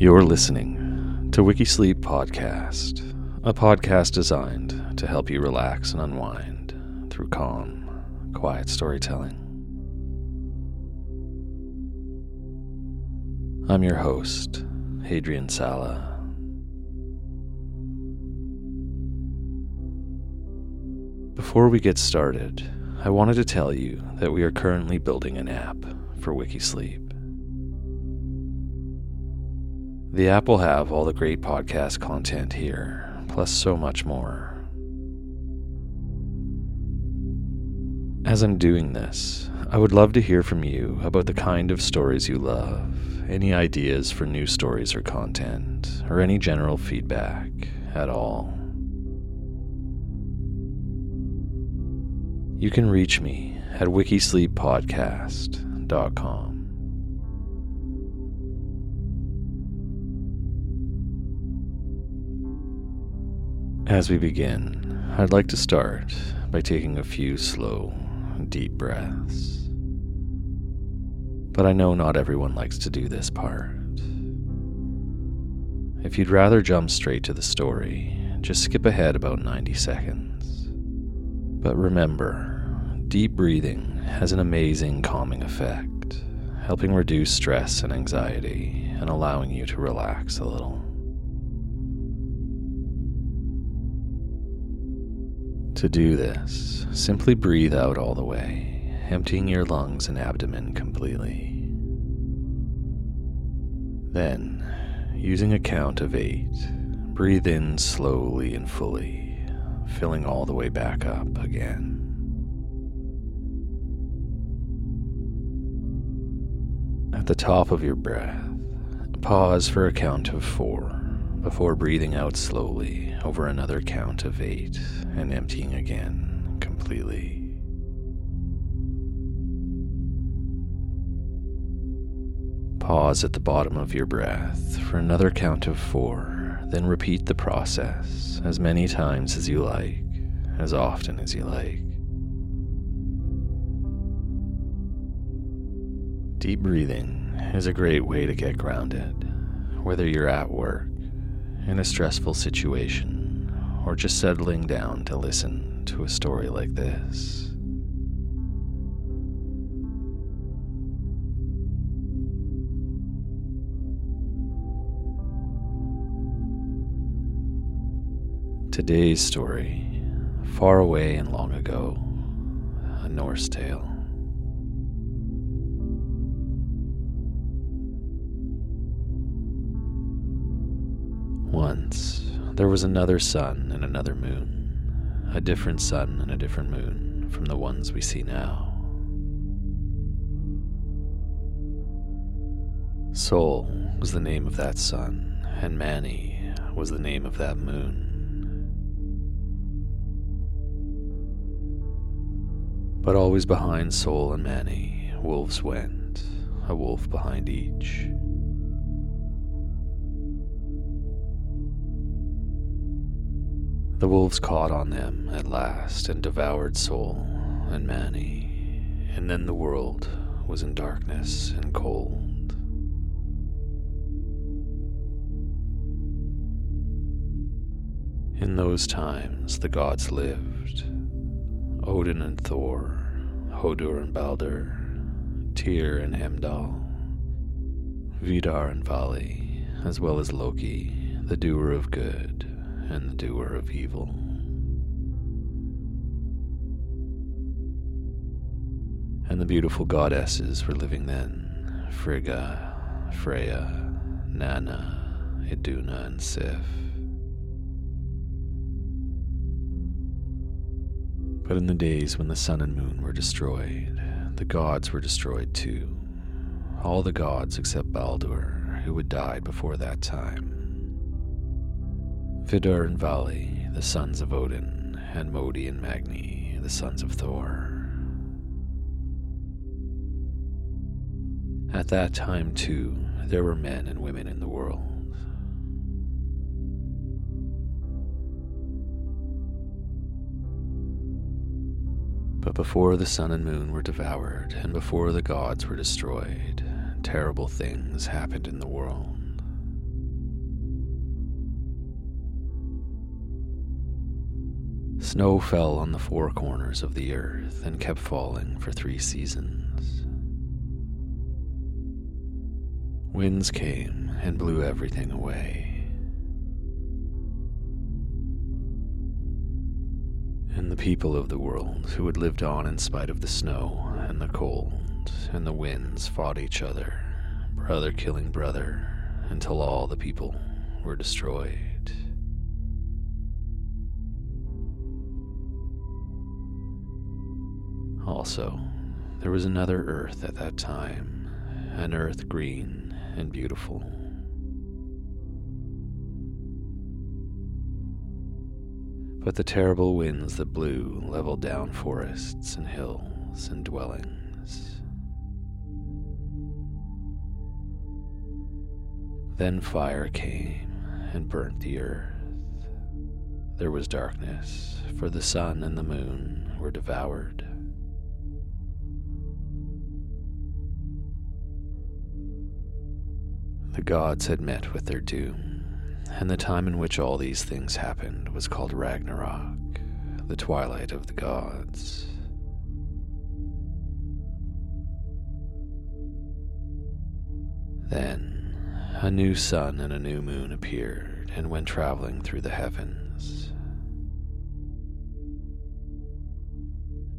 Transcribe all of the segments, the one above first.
You're listening to Wikisleep Podcast, a podcast designed to help you relax and unwind through calm, quiet storytelling. I'm your host, Hadrian Sala. Before we get started, I wanted to tell you that we are currently building an app for Wikisleep. The app will have all the great podcast content here, plus so much more. As I'm doing this, I would love to hear from you about the kind of stories you love, any ideas for new stories or content, or any general feedback at all. You can reach me at wikisleeppodcast.com. As we begin, I'd like to start by taking a few slow, deep breaths. But I know not everyone likes to do this part. If you'd rather jump straight to the story, just skip ahead about 90 seconds. But remember, deep breathing has an amazing calming effect, helping reduce stress and anxiety and allowing you to relax a little. To do this, simply breathe out all the way, emptying your lungs and abdomen completely. Then, using a count of eight, breathe in slowly and fully, filling all the way back up again. At the top of your breath, pause for a count of four before breathing out slowly over another count of eight and emptying again completely. Pause at the bottom of your breath for another count of four, then repeat the process as many times as you like, as often as you like. Deep breathing is a great way to get grounded, whether you're at work, in a stressful situation, or just settling down to listen to a story like this. Today's story, far away and long ago, a Norse tale. There was another sun and another moon, a different sun and a different moon from the ones we see now. Sol was the name of that sun, and Mani was the name of that moon. But always behind Sol and Mani, wolves went, a wolf behind each. The wolves caught on them at last and devoured Sol and Mani, and then the world was in darkness and cold. In those times, the gods lived. Odin and Thor, Hodur and Balder, Tyr and Heimdall, Vidar and Vali, as well as Loki, the doer of good and the doer of evil. And the beautiful goddesses were living then Frigga, Freya, Nanna, Iduna, and Sif. But in the days when the sun and moon were destroyed, the gods were destroyed too. All the gods except Baldur, who had died before that time. Vidar and Vali, the sons of Odin, and Modi and Magni, the sons of Thor. At that time, too, there were men and women in the world. But before the sun and moon were devoured, and before the gods were destroyed, terrible things happened in the world. Snow fell on the four corners of the earth and kept falling for three seasons. Winds came and blew everything away. and the people of the world who had lived on in spite of the snow and the cold and the winds fought each other, brother killing brother, until all the people were destroyed. Also, there was another earth at that time, an earth green and beautiful. But the terrible winds that blew leveled down forests and hills and dwellings. Then fire came and burnt the earth. There was darkness, for the sun and the moon were devoured. The gods had met with their doom and the time in which all these things happened was called Ragnarok, the twilight of the gods. Then a new sun and a new moon appeared and went traveling through the heavens.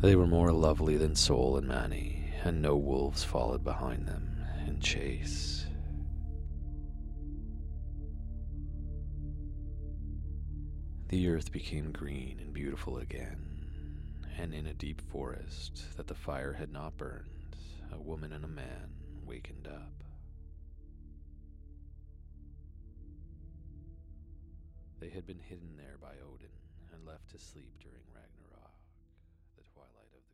They were more lovely than Sol and Mani, and no wolves followed behind them in chase. The earth became green and beautiful again, and in a deep forest that the fire had not burned, a woman and a man wakened up. They had been hidden there by Odin and left to sleep during Ragnarok, the twilight of the